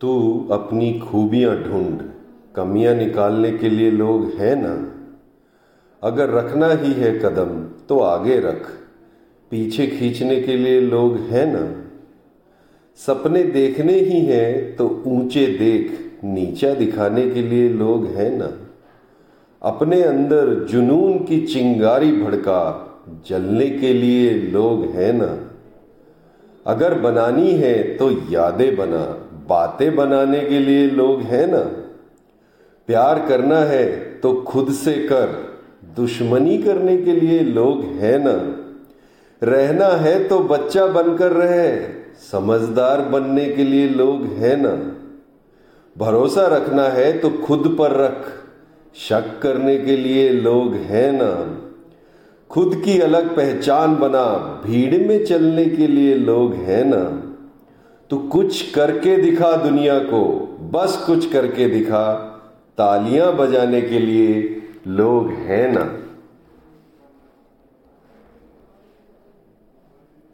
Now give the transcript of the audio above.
तू अपनी खूबियाँ ढूंढ। कमियाँ निकालने के लिए लोग हैं ना? अगर रखना ही है कदम तो आगे रख। पीछे खींचने के लिए लोग हैं ना? सपने देखने ही हैं तो ऊँचे देख। नीचा दिखाने के लिए लोग हैं ना? अपने अंदर जुनून की चिंगारी भड़का। जलने के लिए लोग हैं ना? अगर बनानी है तो यादें बना। बातें बनाने के लिए लोग हैं ना। प्यार करना है तो खुद से कर, दुश्मनी करने के लिए लोग हैं ना। रहना है तो बच्चा बनकर रहे, समझदार बनने के लिए लोग हैं ना। भरोसा रखना है तो खुद पर रख, शक करने के लिए लोग हैं ना। खुद की अलग पहचान बना, भीड़ में चलने के लिए लोग हैं ना। तू कुछ करके दिखा दुनिया को, बस कुछ करके दिखा। तालियाँ बजाने के लिए लोग हैं ना।